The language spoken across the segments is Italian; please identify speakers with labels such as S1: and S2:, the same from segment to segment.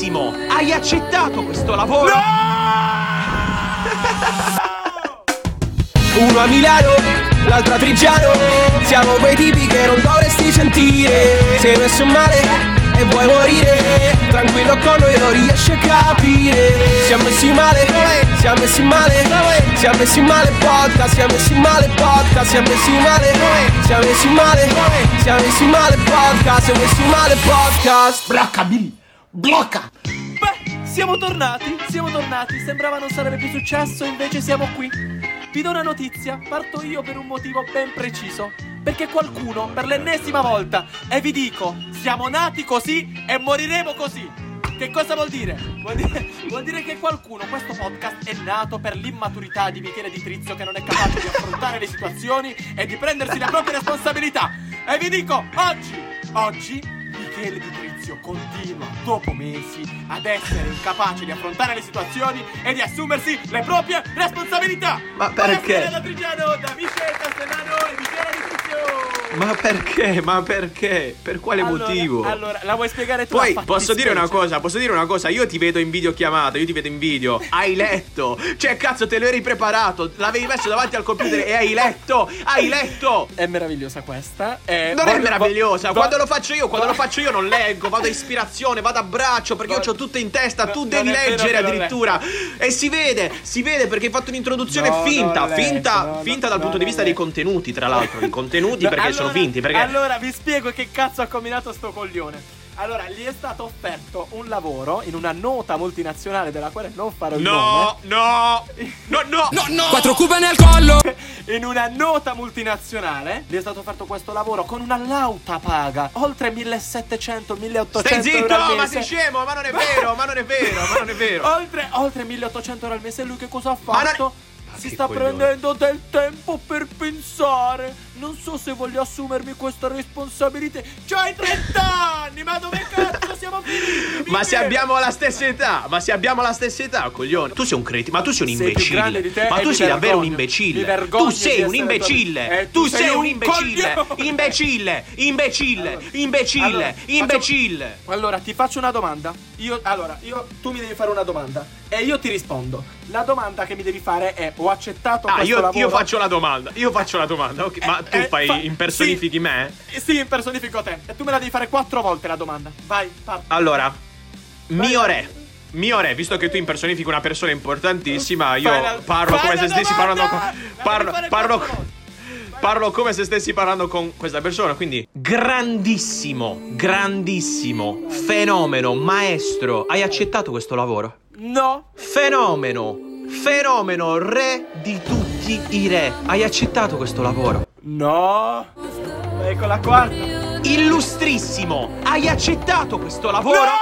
S1: Illustrissimo! Hai accettato questo lavoro? Uno a Milano, l'altro a Trigiano. Siamo quei tipi che non dovresti sentire. Sei messo male e vuoi morire Tranquillo con noi non riesci a capire. Siamo messi male, siamo messi male Siamo messi male podcast, siamo messi male podcast Siamo messi male, siamo messi male Siamo messi male podcast, siamo messi male podcast
S2: Blocca Billy, blocca!
S3: Beh, siamo tornati, siamo tornati. Sembrava non sarebbe più successo, invece siamo qui. Vi do una notizia, parto io per un motivo ben preciso. Perché qualcuno, per l'ennesima volta, e vi dico, siamo nati così e moriremo così. Che cosa vuol dire? Vuol dire, vuol dire che qualcuno, questo podcast è nato per l'immaturità di Michele Di Trizio che non è capace di affrontare le situazioni e di prendersi le proprie responsabilità. E vi dico, oggi, oggi, Michele Di Trizio continua, dopo mesi, ad essere incapace di affrontare le situazioni e di assumersi le proprie responsabilità.
S1: Ma perché?
S3: Buonasera da Trigiano, da Michele Castellano e Michele Di.
S1: Ma perché? Ma perché? Per quale
S3: Allora,
S1: motivo?
S3: Allora, la vuoi spiegare tu?
S1: Poi posso dire una cosa, posso dire una cosa, io ti vedo in videochiamata, io ti vedo in video, hai letto, cioè cazzo te lo eri preparato, l'avevi messo davanti al computer e hai letto, hai letto.
S3: È meravigliosa questa. eh,
S1: Non è
S3: voglio-
S1: meravigliosa,
S3: vo-
S1: quando lo faccio io, quando
S3: vo-
S1: lo faccio io non leggo, vado a ispirazione, vado a braccio perché io ho tutto in testa, tu devi
S3: è
S1: leggere addirittura. E si vede, si vede perché hai fatto un'introduzione
S3: No,
S1: finta,
S3: letto,
S1: finta,
S3: no, no,
S1: finta dal
S3: no,
S1: punto di vista dei contenuti, tra l'altro, i contenuti perché sono
S3: allora-
S1: finti, perché
S3: Allora vi spiego che cazzo ha combinato sto coglione. Allora, gli è stato offerto un lavoro in una nota multinazionale della quale non farò il
S1: No, no, no, no, no, no.
S4: Quattro cube nel collo.
S3: nome. In una nota multinazionale gli è stato offerto questo lavoro con una lauta paga, oltre 1700, 1800
S1: Stai
S3: euro
S1: zitto,
S3: al
S1: ma
S3: mese.
S1: sei scemo, ma non è vero, ma non è vero, ma non è vero.
S3: Oltre, oltre 1800 euro al mese, lui che cosa ha
S1: Ma non è-
S3: fatto?
S1: Ma
S3: Si sta
S1: coglione.
S3: prendendo del tempo per pensare. Non so se voglio assumermi questa responsabilità. C'hai 30 anni, ma dove cazzo siamo finiti?
S1: Ma se abbiamo la stessa età, ma se abbiamo la stessa età, coglione. Tu sei un cretino, ma tu sei un
S3: Sei
S1: imbecille.
S3: te
S1: ma
S3: e
S1: tu sei davvero un
S3: vergogno.
S1: Imbecille.
S3: vergogno
S1: Tu sei un imbecille.
S3: Eh,
S1: tu
S3: tu
S1: sei
S3: sei
S1: un imbecille.
S3: coglione.
S1: Imbecille, imbecille, imbecille,
S3: Allora,
S1: imbecille.
S3: Allora, ti faccio una domanda. Io, allora, io, tu mi devi fare una domanda. E io ti rispondo. La domanda che mi devi fare è: ho accettato
S1: Ah,
S3: questo
S1: io,
S3: lavoro?
S1: io faccio la domanda. Io faccio la domanda. ok, ma tu
S3: eh,
S1: fai
S3: fa-
S1: impersonifichi
S3: sì.
S1: me?
S3: Sì, impersonifico te. E tu me la devi fare quattro volte la domanda. Vai, parti.
S1: Allora, mio
S3: Vai.
S1: re. Mio re, visto che tu impersonifichi una persona importantissima, io
S3: la-
S1: parlo come se stessi
S3: domanda!
S1: parlando con. Parlo, parlo, parlo come se stessi parlando con questa persona. Quindi, grandissimo, grandissimo, fenomeno, maestro. Hai accettato questo lavoro?
S3: No.
S1: Fenomeno, fenomeno, re di tutti i re. Hai accettato questo lavoro?
S3: No. Ecco la quarta.
S1: Illustrissimo, hai accettato questo lavoro?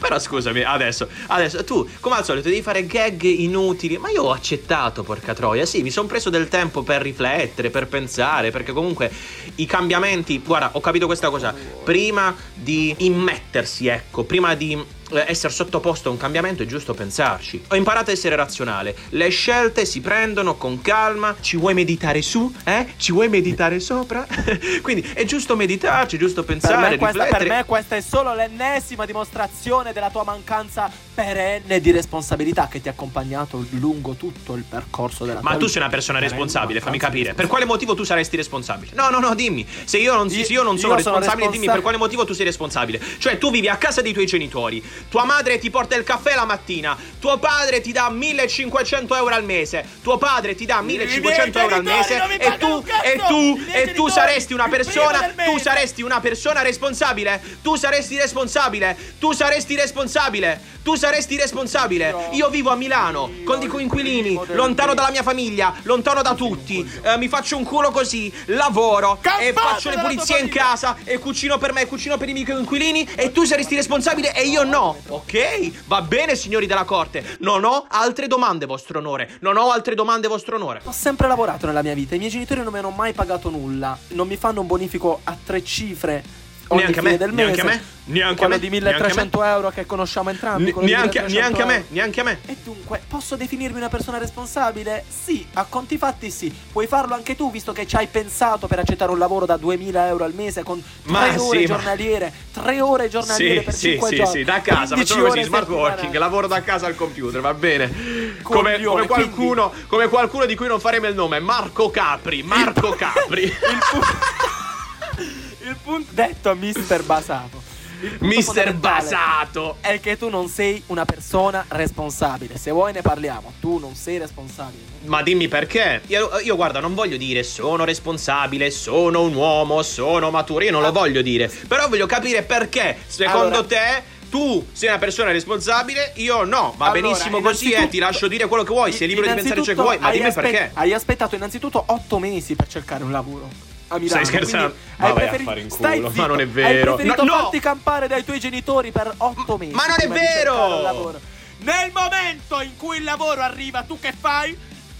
S1: Però scusami, adesso, adesso tu, come al solito, devi fare gag inutili. Ma io ho accettato, porca troia. Sì, mi sono preso del tempo per riflettere, per pensare, perché comunque i cambiamenti. Guarda, ho capito questa cosa. Prima di immettersi, ecco, prima di essere sottoposto a un cambiamento è giusto pensarci. Ho imparato a essere razionale. Le scelte si prendono con calma. Ci vuoi meditare su? Eh? Ci vuoi meditare sopra? Quindi è giusto meditarci, è giusto
S3: Per
S1: pensare,
S3: me, questa, per me questa è solo l'ennesima dimostrazione della tua mancanza perenne di responsabilità che ti ha accompagnato lungo tutto il percorso della tua
S1: Ma tu
S3: vita.
S1: sei una persona responsabile, fammi capire. Per quale motivo tu saresti responsabile? No, no, no, dimmi. Se io non,
S3: Io-
S1: se io non sono
S3: io sono
S1: responsabile, dimmi per quale motivo tu sei responsabile. Cioè, tu vivi a casa dei tuoi genitori, tua madre ti porta il caffè la mattina, tuo padre ti dà 1500 euro al mese, tuo padre ti dà 1500 euro al mese e tu, e tu, e tu saresti una persona, tu saresti una persona responsabile, tu saresti responsabile, tu saresti responsabile, tu saresti responsabile. Io vivo a Milano con i
S3: il
S1: coinquilini, lontano dalla mia famiglia, lontano da tutti. Eh, mi faccio un culo così, lavoro e faccio le pulizie in casa e cucino per me e cucino per i miei coinquilini e tu saresti responsabile e io no. Ok? Va bene, signori della corte. Non ho altre domande, vostro onore. Non ho altre domande, vostro onore.
S3: Ho sempre lavorato nella mia vita, i miei genitori non mi hanno mai pagato nulla, non mi fanno un bonifico a tre cifre ogni
S1: Neanche
S3: fine
S1: me,
S3: del
S1: neanche
S3: mese.
S1: a me, neanche
S3: quello
S1: me,
S3: di
S1: neanche a
S3: 1300 euro che conosciamo entrambi.
S1: N-
S3: quello di
S1: neanche,
S3: 1300
S1: neanche a me, neanche a me.
S3: E dunque, posso definirmi una persona responsabile? Sì, a conti fatti sì. Puoi farlo anche tu, visto che ci hai pensato per accettare un lavoro da 2000 euro al mese con 3
S1: Ma
S3: ore
S1: sì,
S3: giornaliere. 3 ore giornaliere
S1: Sì,
S3: per
S1: sì,
S3: 5
S1: sì,
S3: giorni.
S1: sì, da casa,
S3: 15
S1: facciamo così, smart working, lavoro da casa al computer, va bene. Come, come qualcuno, come qualcuno di cui non faremo il nome, Marco Capri, Marco Capri.
S3: Il il punto detto a Mister Basato.
S1: Mister Basato.
S3: È che tu non sei una persona responsabile. Se vuoi ne parliamo. Tu non sei responsabile.
S1: Ma dimmi perché? Io, io, guarda, non voglio dire sono responsabile, sono un uomo, sono maturo, io non lo voglio dire. Però voglio capire perché, secondo
S3: Allora-
S1: te, tu sei una persona responsabile, io no. Va
S3: Allora,
S1: benissimo così, eh, ti lascio dire quello che vuoi, sei libero di pensare ciò che vuoi, ma dimmi
S3: aspe-
S1: perché.
S3: Hai aspettato innanzitutto 8 mesi per cercare un lavoro. A Milano,
S1: Stai scherzando? Ma
S3: hai
S1: vai a
S3: preferito-
S1: fare in
S3: Stai
S1: culo, ma non è
S3: Hai
S1: vero.
S3: preferito
S1: No, no!
S3: farti campare dai tuoi genitori per 8 mesi.
S1: Ma non è vero!
S3: Nel momento in cui il lavoro arriva, tu che fai?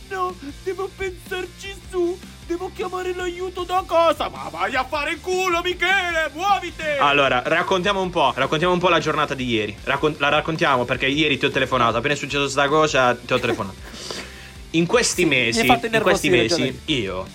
S3: No, devo pensarci su. Devo chiamare l'aiuto da casa. Ma vai a fare in culo, Michele, muoviti!
S1: Allora, raccontiamo un po', raccontiamo un po' la giornata di ieri. Raccon- la raccontiamo perché ieri ti ho telefonato, appena è successo sta cosa ti ho telefonato. In questi
S3: mi
S1: mesi,
S3: hai fatto
S1: in questi mesi io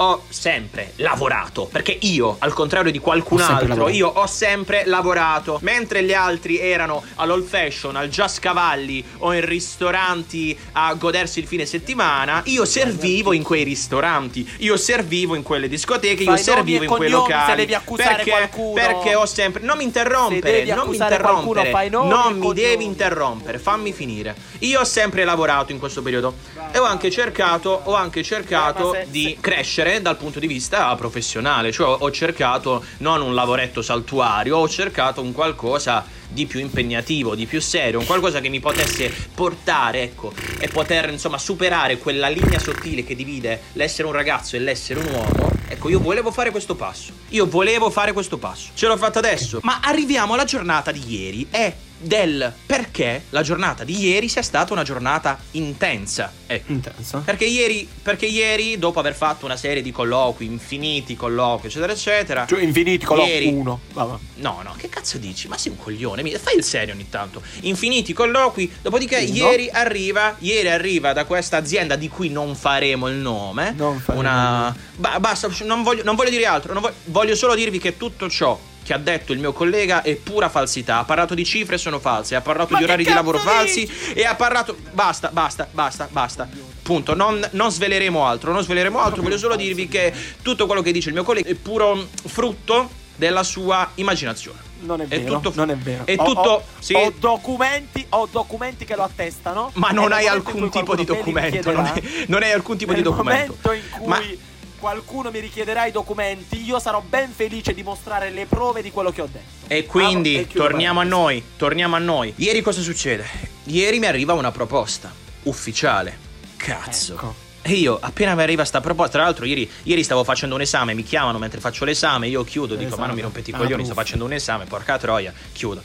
S1: ho sempre lavorato, perché io, al contrario di qualcun altro, io ho sempre lavorato, mentre gli altri erano all'old fashion, al Just Cavalli o in ristoranti a godersi il fine settimana, io servivo in quei ristoranti, io servivo in quelle discoteche, io
S3: Fai nomi
S1: servivo in quei
S3: cognomi se
S1: locali.
S3: devi accusare
S1: perché,
S3: qualcuno.
S1: perché ho sempre non mi interrompere, non mi
S3: qualcuno,
S1: interrompere.
S3: e
S1: non mi devi interrompere, fammi finire. Io ho sempre lavorato in questo periodo e ho anche cercato, ho anche cercato
S3: ma se-
S1: di
S3: se-
S1: crescere dal punto di vista professionale, cioè ho- cercato non un lavoretto saltuario, ho cercato un qualcosa di più impegnativo, di più serio, un qualcosa che mi potesse portare, ecco, e poter insomma superare quella linea sottile che divide l'essere un ragazzo e l'essere un uomo. Ecco, io volevo fare questo passo. Io volevo fare questo passo. Ce l'ho fatto adesso. Ma arriviamo alla giornata di ieri e del perché la giornata di ieri sia stata una giornata intensa. Ecco.
S3: Intenso.
S1: Perché ieri, perché ieri, dopo aver fatto una serie di colloqui, infiniti colloqui, eccetera, eccetera.
S3: Cioè, infiniti, colloqui,
S1: Ieri-
S3: uno. Vabbè.
S1: No, no, che cazzo dici? Ma sei un coglione, fai il serio ogni tanto. Infiniti colloqui, dopodiché
S3: Uno.
S1: ieri arriva, ieri arriva da questa azienda di cui non faremo il nome.
S3: Non faremo
S1: una Ba- basta, non voglio, non voglio dire altro, voglio, voglio solo dirvi che tutto ciò che ha detto il mio collega è pura falsità. Ha parlato di cifre sono false, ha parlato
S3: Ma
S1: di orari di lavoro falsi
S3: dici?
S1: e ha parlato basta, basta, basta, basta. Punto, non, non sveleremo altro, non sveleremo altro, voglio solo dirvi che tutto quello che dice il mio collega è puro frutto della sua immaginazione.
S3: Non è
S1: È
S3: vero.
S1: tutto-
S3: non è vero.
S1: è
S3: Ho-
S1: tutto-
S3: Ho,
S1: sì.
S3: ho documenti, ho documenti che lo attestano.
S1: Ma non hai
S3: nel
S1: alcun tipo di documento, non hai, non hai alcun tipo di
S3: nel
S1: documento.
S3: momento in cui
S1: Ma-
S3: qualcuno mi richiederà i documenti, io sarò ben felice di mostrare le prove di quello che ho detto.
S1: E quindi
S3: Ah, e
S1: torniamo a noi, torniamo a noi. Ieri cosa succede? Ieri mi arriva una proposta ufficiale. Cazzo.
S3: Ecco.
S1: E io appena mi arriva sta proposta, tra l'altro ieri, ieri stavo facendo un esame, mi chiamano mentre faccio l'esame, io chiudo, dico
S3: Esame.
S1: ma non mi rompete i
S3: Ah,
S1: coglioni, sto facendo un esame, porca troia, chiudo.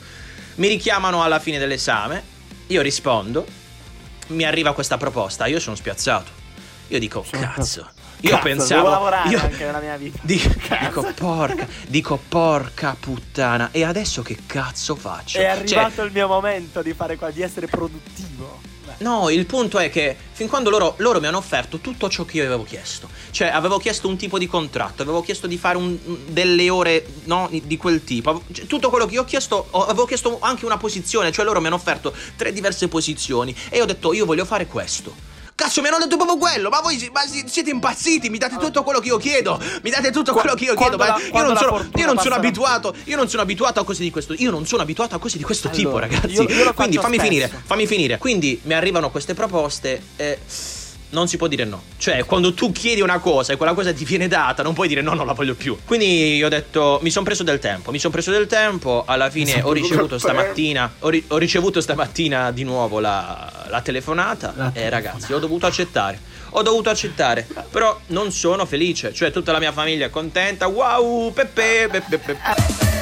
S1: Mi richiamano alla fine dell'esame, io rispondo, mi arriva questa proposta, io sono spiazzato. Io dico, cazzo. Io
S3: Cazzo,
S1: pensavo...
S3: lavorare
S1: io-
S3: anche nella mia vita.
S1: Di-
S3: Cazzo.
S1: dico porca, dico porca puttana. E adesso che cazzo faccio?
S3: È
S1: Cioè,
S3: arrivato il mio momento di fare qua, di essere produttivo.
S1: No, il punto è che fin quando loro, loro mi hanno offerto tutto ciò che io avevo chiesto. Cioè, avevo chiesto un tipo di contratto, avevo chiesto di fare un- delle ore no, di quel tipo. Cioè, tutto quello che io ho chiesto, avevo chiesto anche una posizione. Cioè, loro mi hanno offerto tre diverse posizioni. E io ho detto, io voglio fare questo. Cazzo, mi hanno detto proprio quello. Ma voi ma si- siete impazziti? Mi date tutto quello che io chiedo. Mi date tutto quello che io chiedo.
S3: quando
S1: Ma
S3: la-
S1: io non sono, io non sono abituato. Io non sono abituato a cose di questo. Io non sono abituato a cose di questo tipo,
S3: Allora,
S1: ragazzi.
S3: io- io
S1: Quindi fammi
S3: spesso.
S1: finire. Fammi finire. Quindi mi arrivano queste proposte e non si può dire no. Cioè, quando tu chiedi una cosa e quella cosa ti viene data, non puoi dire no, non la voglio più. Quindi io ho detto, mi sono preso del tempo, mi sono preso del tempo, alla fine ho ricevuto stamattina, ho, ri- ho ricevuto stamattina di nuovo la, la telefonata
S3: La
S1: e ragazzi, ho dovuto accettare. Ho dovuto accettare, però non sono felice, cioè tutta la mia famiglia è contenta. Wow, Peppe, Peppe, Peppe.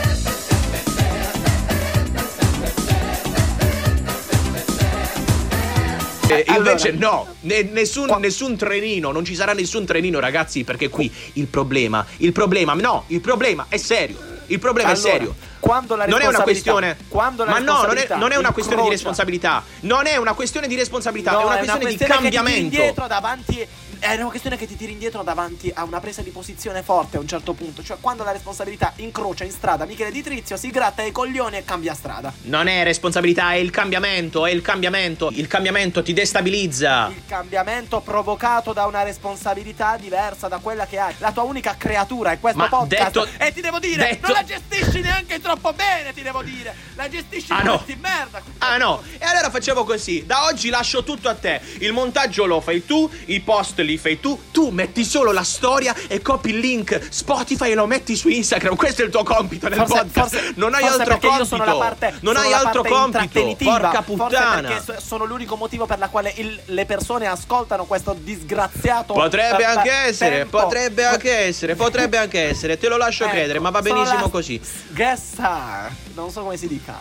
S1: E
S3: Allora-
S1: invece no, ne- nessun,
S3: Qua-
S1: nessun trenino, non ci sarà nessun trenino ragazzi perché qui il problema, il problema, no, il problema è serio, Il problema
S3: Allora,
S1: è serio.
S3: Quando la
S1: non è una questione.
S3: quando la
S1: ma no, non è, non è una questione di
S3: incrocia-
S1: responsabilità. Non è una questione di responsabilità,
S3: No,
S1: è una questione di
S3: questione che ti tiri
S1: cambiamento.
S3: indietro davanti. È una questione che ti tiri indietro davanti a una presa di posizione forte a un certo punto. Cioè, quando la responsabilità incrocia in strada Michele Di Trizio, si gratta i coglioni e cambia strada.
S1: Non è responsabilità, è il cambiamento, è il cambiamento. Il cambiamento ti destabilizza.
S3: Il cambiamento provocato da una responsabilità diversa da quella che hai. La tua unica creatura è questo
S1: Ma
S3: podcast.
S1: detto-
S3: e ti devo dire,
S1: detto-
S3: non la gestisci neanche troppo bene, ti devo dire. La gestisci
S1: Ah, no.
S3: di merda.
S1: Ah no, e allora facciamo così. Da oggi lascio tutto a te. Il montaggio lo fai tu, i post li fai tu. Tu metti solo la storia e copi il link Spotify e lo metti su Instagram. Questo è il tuo compito nel
S3: Forse,
S1: podcast.
S3: forse-
S1: non hai altro compito.
S3: parte
S1: non hai altro compito. Porca puttana.
S3: perché so- sono l'unico motivo per la quale il- le persone ascoltano questo disgraziato
S1: Potrebbe
S3: eh,
S1: anche essere,
S3: tempo.
S1: potrebbe anche essere, potrebbe anche essere. Te lo lascio
S3: Ecco,
S1: credere, ma va benissimo
S3: la
S1: così.
S3: Guest star. Non so come si dica.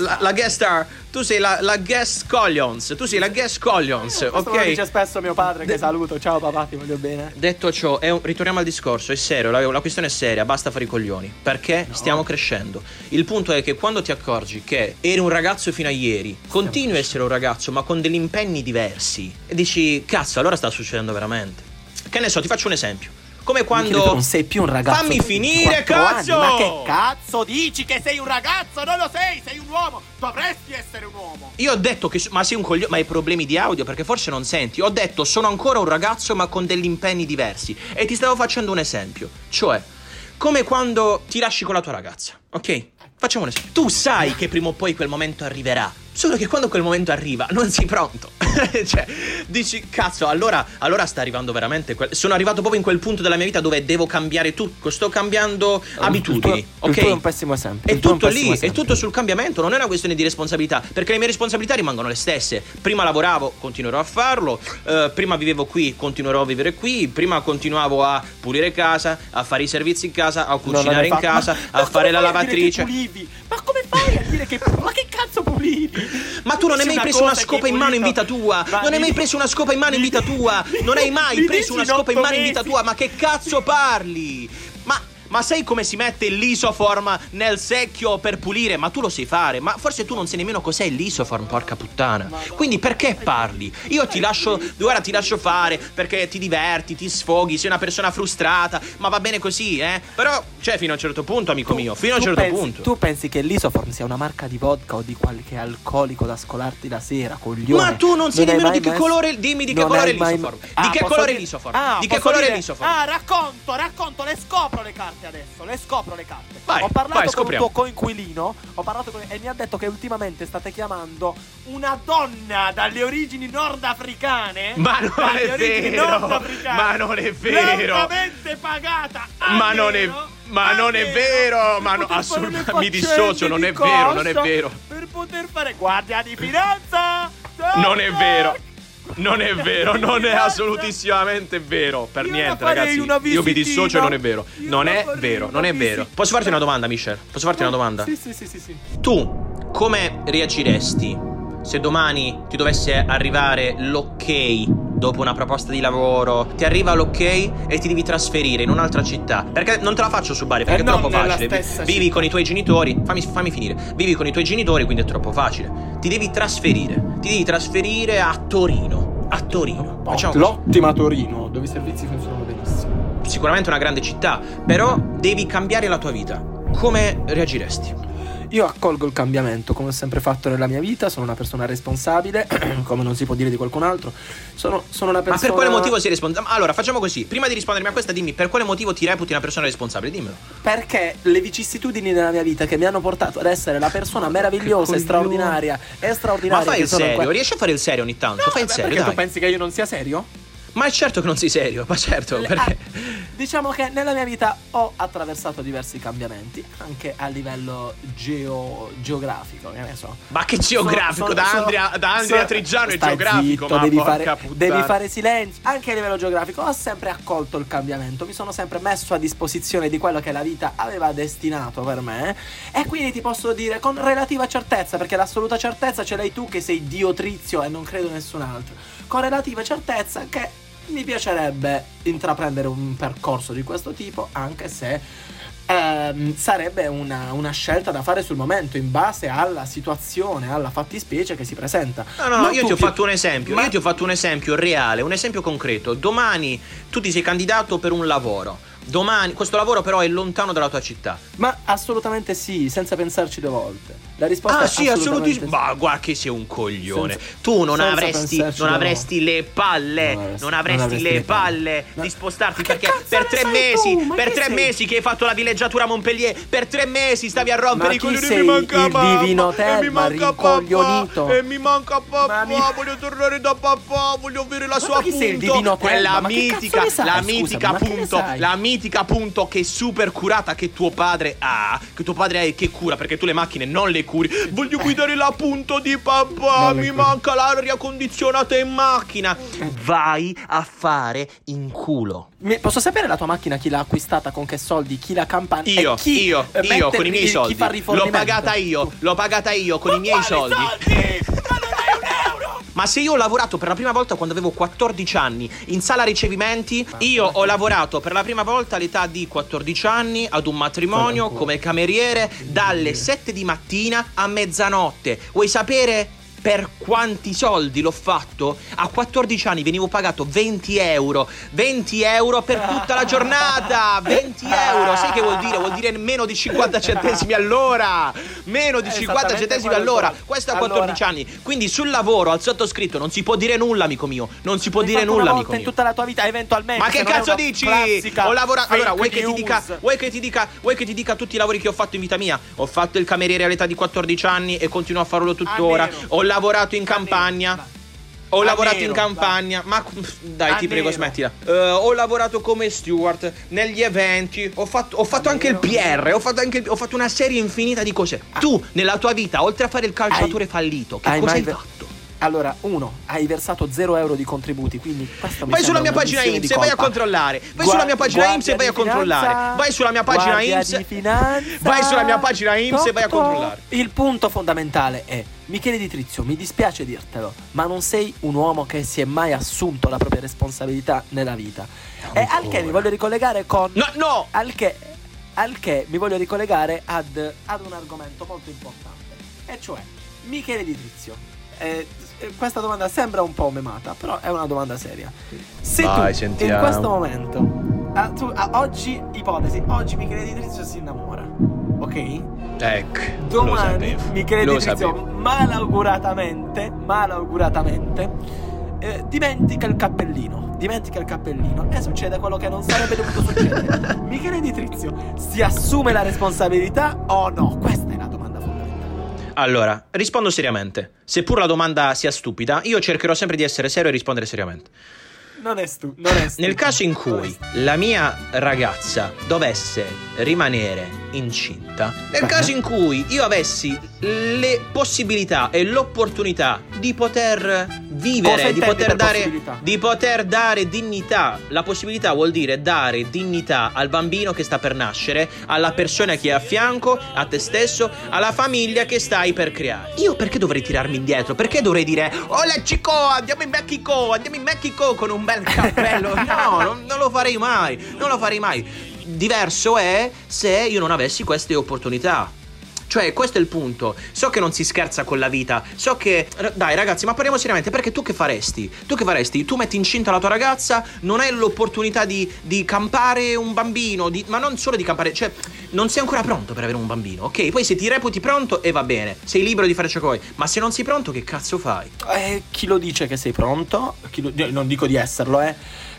S1: La, la guest star, tu sei la, la guest Collions, tu sei la guest Collions,
S3: Questo me lo
S1: ok?
S3: dice spesso mio padre che saluto. Ciao papà, ti voglio bene.
S1: Detto ciò, un- ritorniamo al discorso, è serio, la, la questione è seria, basta fare i coglioni, perché stiamo crescendo. Il punto è che quando ti accorgi che eri un ragazzo fino a ieri, continui a essere un ragazzo ma con degli impegni diversi, e dici, cazzo, allora sta succedendo veramente. Che ne so, ti faccio un esempio. Come quando...
S3: non sei più un ragazzo.
S1: Fammi finire,
S3: 24 anni.
S1: cazzo!
S3: Ma che cazzo dici che sei un ragazzo? Non lo sei, sei un uomo. Dovresti essere un uomo.
S1: Io ho detto che... Ma sei un coglione... Ma hai problemi di audio perché forse non senti. Ho detto sono ancora un ragazzo ma con degli impegni diversi. E ti stavo facendo un esempio. Cioè, come quando ti lasci con la tua ragazza, ok? Facciamo un esempio. Tu sai che prima o poi quel momento arriverà. Solo che quando quel momento arriva non sei pronto. cioè, dici, cazzo, allora, allora sta arrivando veramente. quel- Sono arrivato proprio in quel punto della mia vita dove devo cambiare tutto. Sto cambiando abitudini.
S3: Tuo,
S1: ok?
S3: è un pessimo esempio.
S1: È tutto lì, è
S3: esempio.
S1: tutto sul cambiamento, non è una questione di responsabilità, perché le mie responsabilità rimangono le stesse. Prima lavoravo, continuerò a farlo, eh, prima vivevo qui, continuerò a vivere qui, prima continuavo a pulire casa, a fare i servizi in casa, a cucinare in casa, a fare la lavatrice.
S3: Ma come fai a dire che Ma che cazzo pulivi?
S1: Ma tu non hai mai preso una scopa in mano in vita tua? Non hai mai preso una scopa in mano in vita tua? Non hai mai preso una scopa in mano in vita tua? Ma che cazzo parli? Ma, sai come si mette l'isoform nel secchio per pulire? Ma tu lo sai fare, ma forse tu non sai nemmeno cos'è l'isoform, porca puttana. Quindi perché parli? Io ti lascio, guarda, ti lascio fare perché ti diverti, ti sfoghi, sei una persona frustrata, ma va bene così, eh? Però, cioè, fino a un certo punto, amico mio, fino a un
S3: Tu
S1: certo
S3: pensi-
S1: punto.
S3: Tu pensi che l'Isoform sia una marca di vodka o di qualche alcolico da scolarti la sera, coglione?
S1: Ma tu non sai
S3: hai
S1: nemmeno di che
S3: messo-
S1: colore. Dimmi di che
S3: Non
S1: colore è
S3: hai mai-
S1: l'isoform.
S3: Ah,
S1: Di che colore è
S3: dire-
S1: l'isoform?
S3: Ah,
S1: Di che colore
S3: dire-
S1: l'isoform?
S3: Ah, racconto, racconto, le scopro le carte adesso, le scopro le carte.
S1: Vai,
S3: ho parlato
S1: vai,
S3: con
S1: scopriamo.
S3: un tuo coinquilino, ho parlato con e mi ha detto che ultimamente state chiamando una donna dalle origini nordafricane.
S1: Ma non è vero, ma non è vero.
S3: Largamente pagata.
S1: Ma non è-
S3: nero,
S1: ma non è
S3: nero,
S1: vero, ma no,
S3: poter fare
S1: assolut-
S3: le
S1: mi dissocio, non
S3: di
S1: è vero, non è vero.
S3: Per poter fare guardia di finanza.
S1: Non è vero. Non è vero, non è assolutissimamente vero. Per
S3: Io
S1: niente, ragazzi. Io mi dissocio e non è vero.
S3: Io
S1: Non è vero, non è vero. Posso farti una domanda, Michel? Posso farti una domanda?
S3: Sì, sì, sì, sì, sì.
S1: Tu come reagiresti se domani ti dovesse arrivare l'ok dopo una proposta di lavoro? Ti arriva l'ok e ti devi trasferire in un'altra città. Perché non te la faccio su Bari, perché
S3: Eh,
S1: è troppo facile. Vivi
S3: città.
S1: con i tuoi genitori, fammi, fammi finire. Vivi con i tuoi genitori, quindi è troppo facile. Ti devi trasferire. Ti devi trasferire a Torino. A Torino. Facciamo così.
S3: L'ottima Torino, dove i servizi funzionano benissimo.
S1: Sicuramente una grande città, però devi cambiare la tua vita. Come reagiresti?
S3: Io accolgo il cambiamento come ho sempre fatto nella mia vita, sono una persona responsabile, come non si può dire di qualcun altro. Sono, sono una
S1: Ma
S3: persona.
S1: per quale motivo sei responsabile? Allora, facciamo così. Prima di rispondermi a questa, dimmi per quale motivo ti reputi una persona responsabile? Dimmelo.
S3: Perché le vicissitudini della mia vita che mi hanno portato ad essere la persona meravigliosa e straordinaria e
S1: Ma
S3: straordinaria
S1: fai il serio,
S3: que-
S1: riesci a fare il serio ogni tanto?
S3: No,
S1: fai il serio,
S3: perché
S1: dai.
S3: tu pensi che io non sia serio?
S1: Ma è certo che non sei serio, ma certo,
S3: Le-
S1: perché.
S3: ah, diciamo che nella mia vita ho attraversato diversi cambiamenti, anche a livello geo- geografico, che ne so.
S1: Ma che geografico,
S3: Sono-
S1: da
S3: sono-
S1: Andrea, da Andrea
S3: sono-
S1: Trigiano è geografico,
S3: zitto,
S1: ma
S3: devi fare, devi fare silenzio. Anche a livello geografico ho sempre accolto il cambiamento, mi sono sempre messo a disposizione di quello che la vita aveva destinato per me e quindi ti posso dire con relativa certezza, perché l'assoluta certezza ce l'hai tu che sei Dio Trizio e non credo nessun altro. Con relativa certezza che mi piacerebbe intraprendere un percorso di questo tipo, anche se ehm, sarebbe una, una scelta da fare sul momento in base alla situazione, alla fattispecie che si presenta.
S1: No, no, no, io ti ho fatto un esempio,
S3: ma-
S1: io ti ho fatto un esempio reale, un esempio concreto. Domani tu ti sei candidato per un lavoro. Domani, questo lavoro però è lontano dalla tua città.
S3: Ma assolutamente sì, senza pensarci due volte. La risposta
S1: Ah
S3: è
S1: sì,
S3: assolutamente.
S1: Ma guarda che sei un coglione.
S3: Senza-
S1: tu non avresti, non avresti le palle,
S3: Non avresti-
S1: non avresti,
S3: non avresti
S1: le
S3: le palle.
S1: palle di spostarti perché per tre mesi,
S3: tu?
S1: Per tre
S3: sei?
S1: mesi che hai fatto la villeggiatura a Montpellier, per tre mesi stavi a rompere
S3: Ma
S1: i coglioni
S3: sei?
S1: mi manca
S3: Il
S1: mamma,
S3: divino
S1: e
S3: Telma,
S1: mi manca papà, e mi manca papà,
S3: mi-
S1: voglio tornare da papà, voglio avere la
S3: Ma
S1: sua punto, quella mitica, la mitica punto, la mitica punto che super curata che tuo padre ha, che tuo padre ha e che cura perché tu le macchine non le curi. Voglio guidare la punto di papà, mi manca l'aria condizionata in macchina. Vai a fare in culo.
S3: Mi- Posso sapere la tua macchina chi l'ha acquistata, con che soldi, chi la campana
S1: Io,
S3: chi
S1: io, io con i miei soldi.
S3: Chi fa il
S1: L'ho pagata io, l'ho pagata io con i miei soldi. Ma se io ho lavorato per la prima volta quando avevo 14 anni in sala ricevimenti, io ho lavorato per la prima volta all'età di 14 anni ad un matrimonio come cameriere dalle 7 di mattina a mezzanotte. Vuoi sapere? Per quanti soldi l'ho fatto? A 14 anni venivo pagato 20 euro. 20 euro per tutta la giornata. 20 euro. Sai che vuol dire? Vuol dire meno di 50 centesimi all'ora. Meno di
S3: È
S1: 50
S3: esattamente
S1: centesimi all'ora. Questo a
S3: Allora-
S1: 14 anni. Quindi sul lavoro al sottoscritto non si può dire nulla, amico mio. Non si può
S3: L'hai
S1: dire nulla, amico
S3: volta in
S1: mio.
S3: tutta la tua vita, eventualmente.
S1: Ma che cazzo dici? Ho lavorato. Allora, vuoi che, dica, vuoi, che ti dica, vuoi che ti dica tutti i lavori che ho fatto in vita mia? Ho fatto il cameriere all'età di 14 anni e continuo a farlo tuttora. Ho lavorato in
S3: A
S1: campagna.
S3: nero.
S1: Ho
S3: A
S1: lavorato
S3: nero,
S1: in campagna, ma dai,
S3: A
S1: ti prego,
S3: nero.
S1: smettila. Eh, ho lavorato come steward negli eventi. Ho fatto, ho fatto anche il PR. Ho fatto, anche, ho fatto una serie infinita di cose. Tu, nella tua vita, oltre a fare il calciatore
S3: Hai-
S1: fallito, che
S3: hai
S1: cosa hai
S3: ve-
S1: fatto?
S3: Allora, uno, hai versato 0 euro di contributi, quindi questo mi
S1: Vai sulla mia pagina IMSS e vai a controllare. Vai
S3: Gua-
S1: sulla mia pagina IMSS e vai a controllare. Vai sulla mia pagina IMSS. Vai sulla mia pagina IMSS e vai a controllare.
S3: Il punto fondamentale è Michele Di Trizio, mi dispiace dirtelo, ma non sei un uomo che si è mai assunto la propria responsabilità nella vita. E al che mi voglio ricollegare con
S1: No, no!
S3: al che, al che mi voglio ricollegare ad, ad un argomento molto importante, e cioè Michele Di Trizio. Eh, eh, questa domanda sembra un po' memata, però è una domanda seria. Se
S1: Vai,
S3: tu
S1: sentiamo.
S3: in questo momento, ah, tu, ah, oggi, ipotesi, oggi Michele Di Trizio si innamora, ok?
S1: Ecco.
S3: Domani. Michele
S1: lo
S3: Di Trizio malauguratamente, malauguratamente eh, dimentica il cappellino, dimentica il cappellino e succede quello che non sarebbe dovuto succedere. Michele Di Trizio si assume la responsabilità o no? Questa è la domanda fondamentale.
S1: Allora, rispondo seriamente. Seppur la domanda sia stupida, io cercherò sempre di essere serio e rispondere seriamente.
S3: Non è stu, non è stu.
S1: Nel caso in cui la mia ragazza dovesse rimanere incinta, nel
S3: Beh.
S1: caso in cui io avessi le possibilità e l'opportunità di poter vivere, di poter, dare, di poter dare dignità, la possibilità vuol dire dare dignità al bambino che sta per nascere, alla persona che è a fianco, a te stesso, alla famiglia che stai per creare. Io perché dovrei tirarmi indietro? Perché dovrei dire, hola chico, andiamo in Mexico, andiamo in Mexico con un bel cappello? No, non, non lo farei mai, non lo farei mai. Diverso è se io non avessi queste opportunità. Cioè, questo è il punto. So che non si scherza con la vita. So che. Dai, ragazzi, ma parliamo seriamente. Perché tu che faresti? Tu che faresti? Tu metti incinta la tua ragazza, non hai l'opportunità di, di campare un bambino. di- ma non solo di campare. Cioè, non sei ancora pronto per avere un bambino, ok? Poi se ti reputi pronto, e va bene. Sei libero di fare ciò che vuoi. Ma se non sei pronto, che cazzo fai?
S3: Eh, chi lo dice che sei pronto? Lo- non dico di esserlo, eh.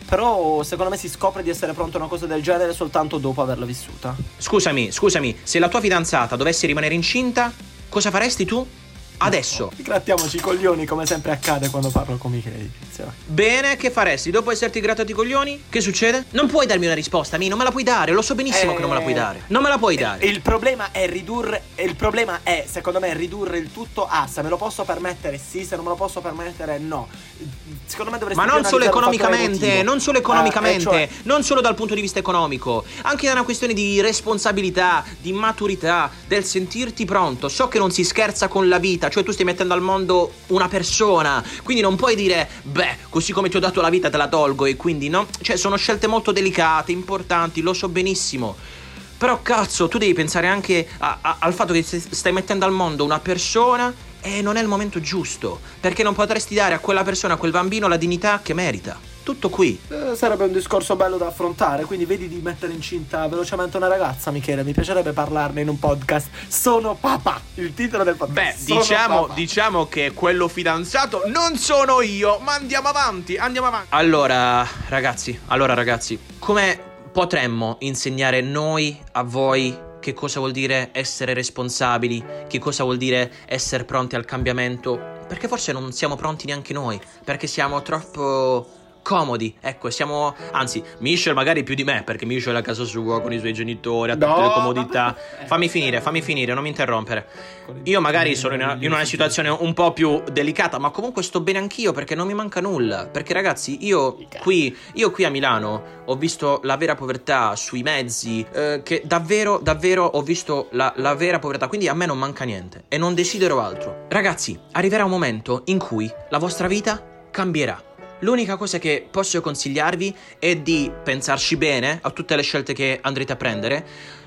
S3: Però secondo me si scopre di essere pronto a una cosa del genere soltanto dopo averla vissuta.
S1: Scusami, scusami, se la tua fidanzata dovesse rimanere incinta, cosa faresti tu? Adesso.
S3: Grattiamoci i coglioni come sempre accade quando parlo con Michele Di Trizio.
S1: Bene, che faresti? Dopo esserti grattati i coglioni? Che succede? Non puoi darmi una risposta, mi non me la puoi dare, lo so benissimo
S3: Eh,
S1: che non me la puoi dare. Non me la puoi dare.
S3: Il problema è ridurre. Il problema è, secondo me, ridurre il tutto a se me lo posso permettere, sì, se non me lo posso permettere, no. Secondo me dovresti
S1: Ma non solo economicamente, non solo economicamente,
S3: e cioè-
S1: non solo dal punto di vista economico, anche da una questione di responsabilità, di maturità, del sentirti pronto. So che non si scherza con la vita, cioè tu stai mettendo al mondo una persona, quindi non puoi dire, beh, così come ti ho dato la vita te la tolgo e quindi no, cioè sono scelte molto delicate, importanti, lo so benissimo. Però cazzo, tu devi pensare anche a- a- al fatto che stai mettendo al mondo una persona e non è il momento giusto, perché non potresti dare a quella persona, a quel bambino, la dignità che merita. Tutto qui.
S3: Eh, sarebbe un discorso bello da affrontare, quindi vedi di mettere incinta velocemente una ragazza, Michele. Mi piacerebbe parlarne in un podcast. Sono papà, il titolo del podcast.
S1: Beh, diciamo, diciamo che quello fidanzato non sono io, ma andiamo avanti, andiamo avanti. Allora, ragazzi, allora ragazzi, come potremmo insegnare noi a voi che cosa vuol dire essere responsabili, che cosa vuol dire essere pronti al cambiamento? Perché forse non siamo pronti neanche noi, perché siamo troppo comodi, ecco, siamo, anzi, Michel magari più di me, perché Michel è a casa sua con i suoi genitori, ha tutte
S3: No,
S1: le comodità.
S3: vabbè.
S1: Fammi finire, fammi finire, non mi interrompere. Io magari sono in una, in una situazione un po' più delicata, ma comunque sto bene anch'io perché non mi manca nulla. Perché ragazzi, io qui, io qui a Milano ho visto la vera povertà sui mezzi, eh, che davvero, davvero ho visto la, la vera povertà, quindi a me non manca niente e non desidero altro. Ragazzi, arriverà un momento in cui la vostra vita cambierà. L'unica cosa che posso consigliarvi è di pensarci bene a tutte le scelte che andrete a prendere,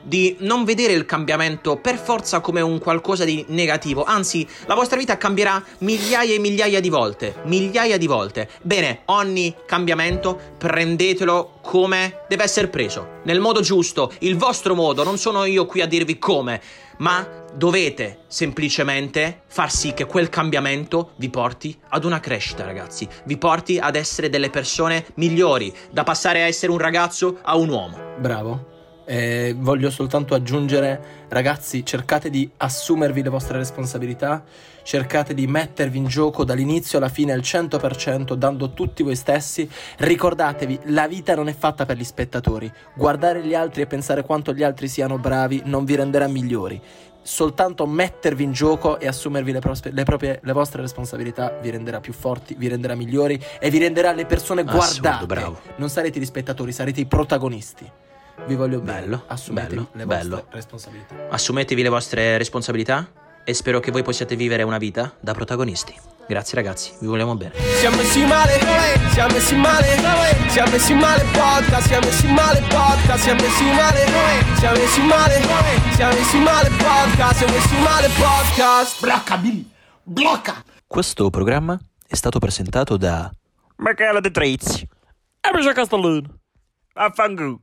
S1: di non vedere il cambiamento per forza come un qualcosa di negativo, anzi la vostra vita cambierà migliaia e migliaia di volte, migliaia di volte. Bene, ogni cambiamento prendetelo come deve essere preso, nel modo giusto, il vostro modo, non sono io qui a dirvi come, ma dovete semplicemente far sì che quel cambiamento vi porti ad una crescita, ragazzi, vi porti ad essere delle persone migliori, da passare a essere un ragazzo a un uomo.
S3: Bravo. Eh, voglio soltanto aggiungere, ragazzi, cercate di assumervi le vostre responsabilità, cercate di mettervi in gioco dall'inizio alla fine al 100%, dando tutti voi stessi. Ricordatevi, la vita non è fatta per gli spettatori. Guardare gli altri e pensare quanto gli altri siano bravi non vi renderà migliori. Soltanto mettervi in gioco e assumervi le, prospe- le proprie, le vostre responsabilità vi renderà più forti, vi renderà migliori e vi renderà le persone
S1: Assurdo,
S3: guardate.
S1: bravo.
S3: Non sarete gli spettatori, sarete i protagonisti. Vi voglio bene.
S1: Bello,
S3: Assumetevi
S1: bello,
S3: le
S1: bello.
S3: vostre responsabilità.
S1: Assumetevi le vostre responsabilità e spero che voi possiate vivere una vita da protagonisti. Grazie ragazzi, vi vogliamo bene.
S4: Siamo messi male, siamo messi male, siamo messi male podcast, siamo messi male podcast, siamo messi male, siamo messi male, siamo messi male podcast, siamo messi male podcast.
S2: Blocca, Billy. Blocca.
S1: Questo programma è stato presentato da
S5: Michele De Trezzi. E Michele Castellino. Affanculo.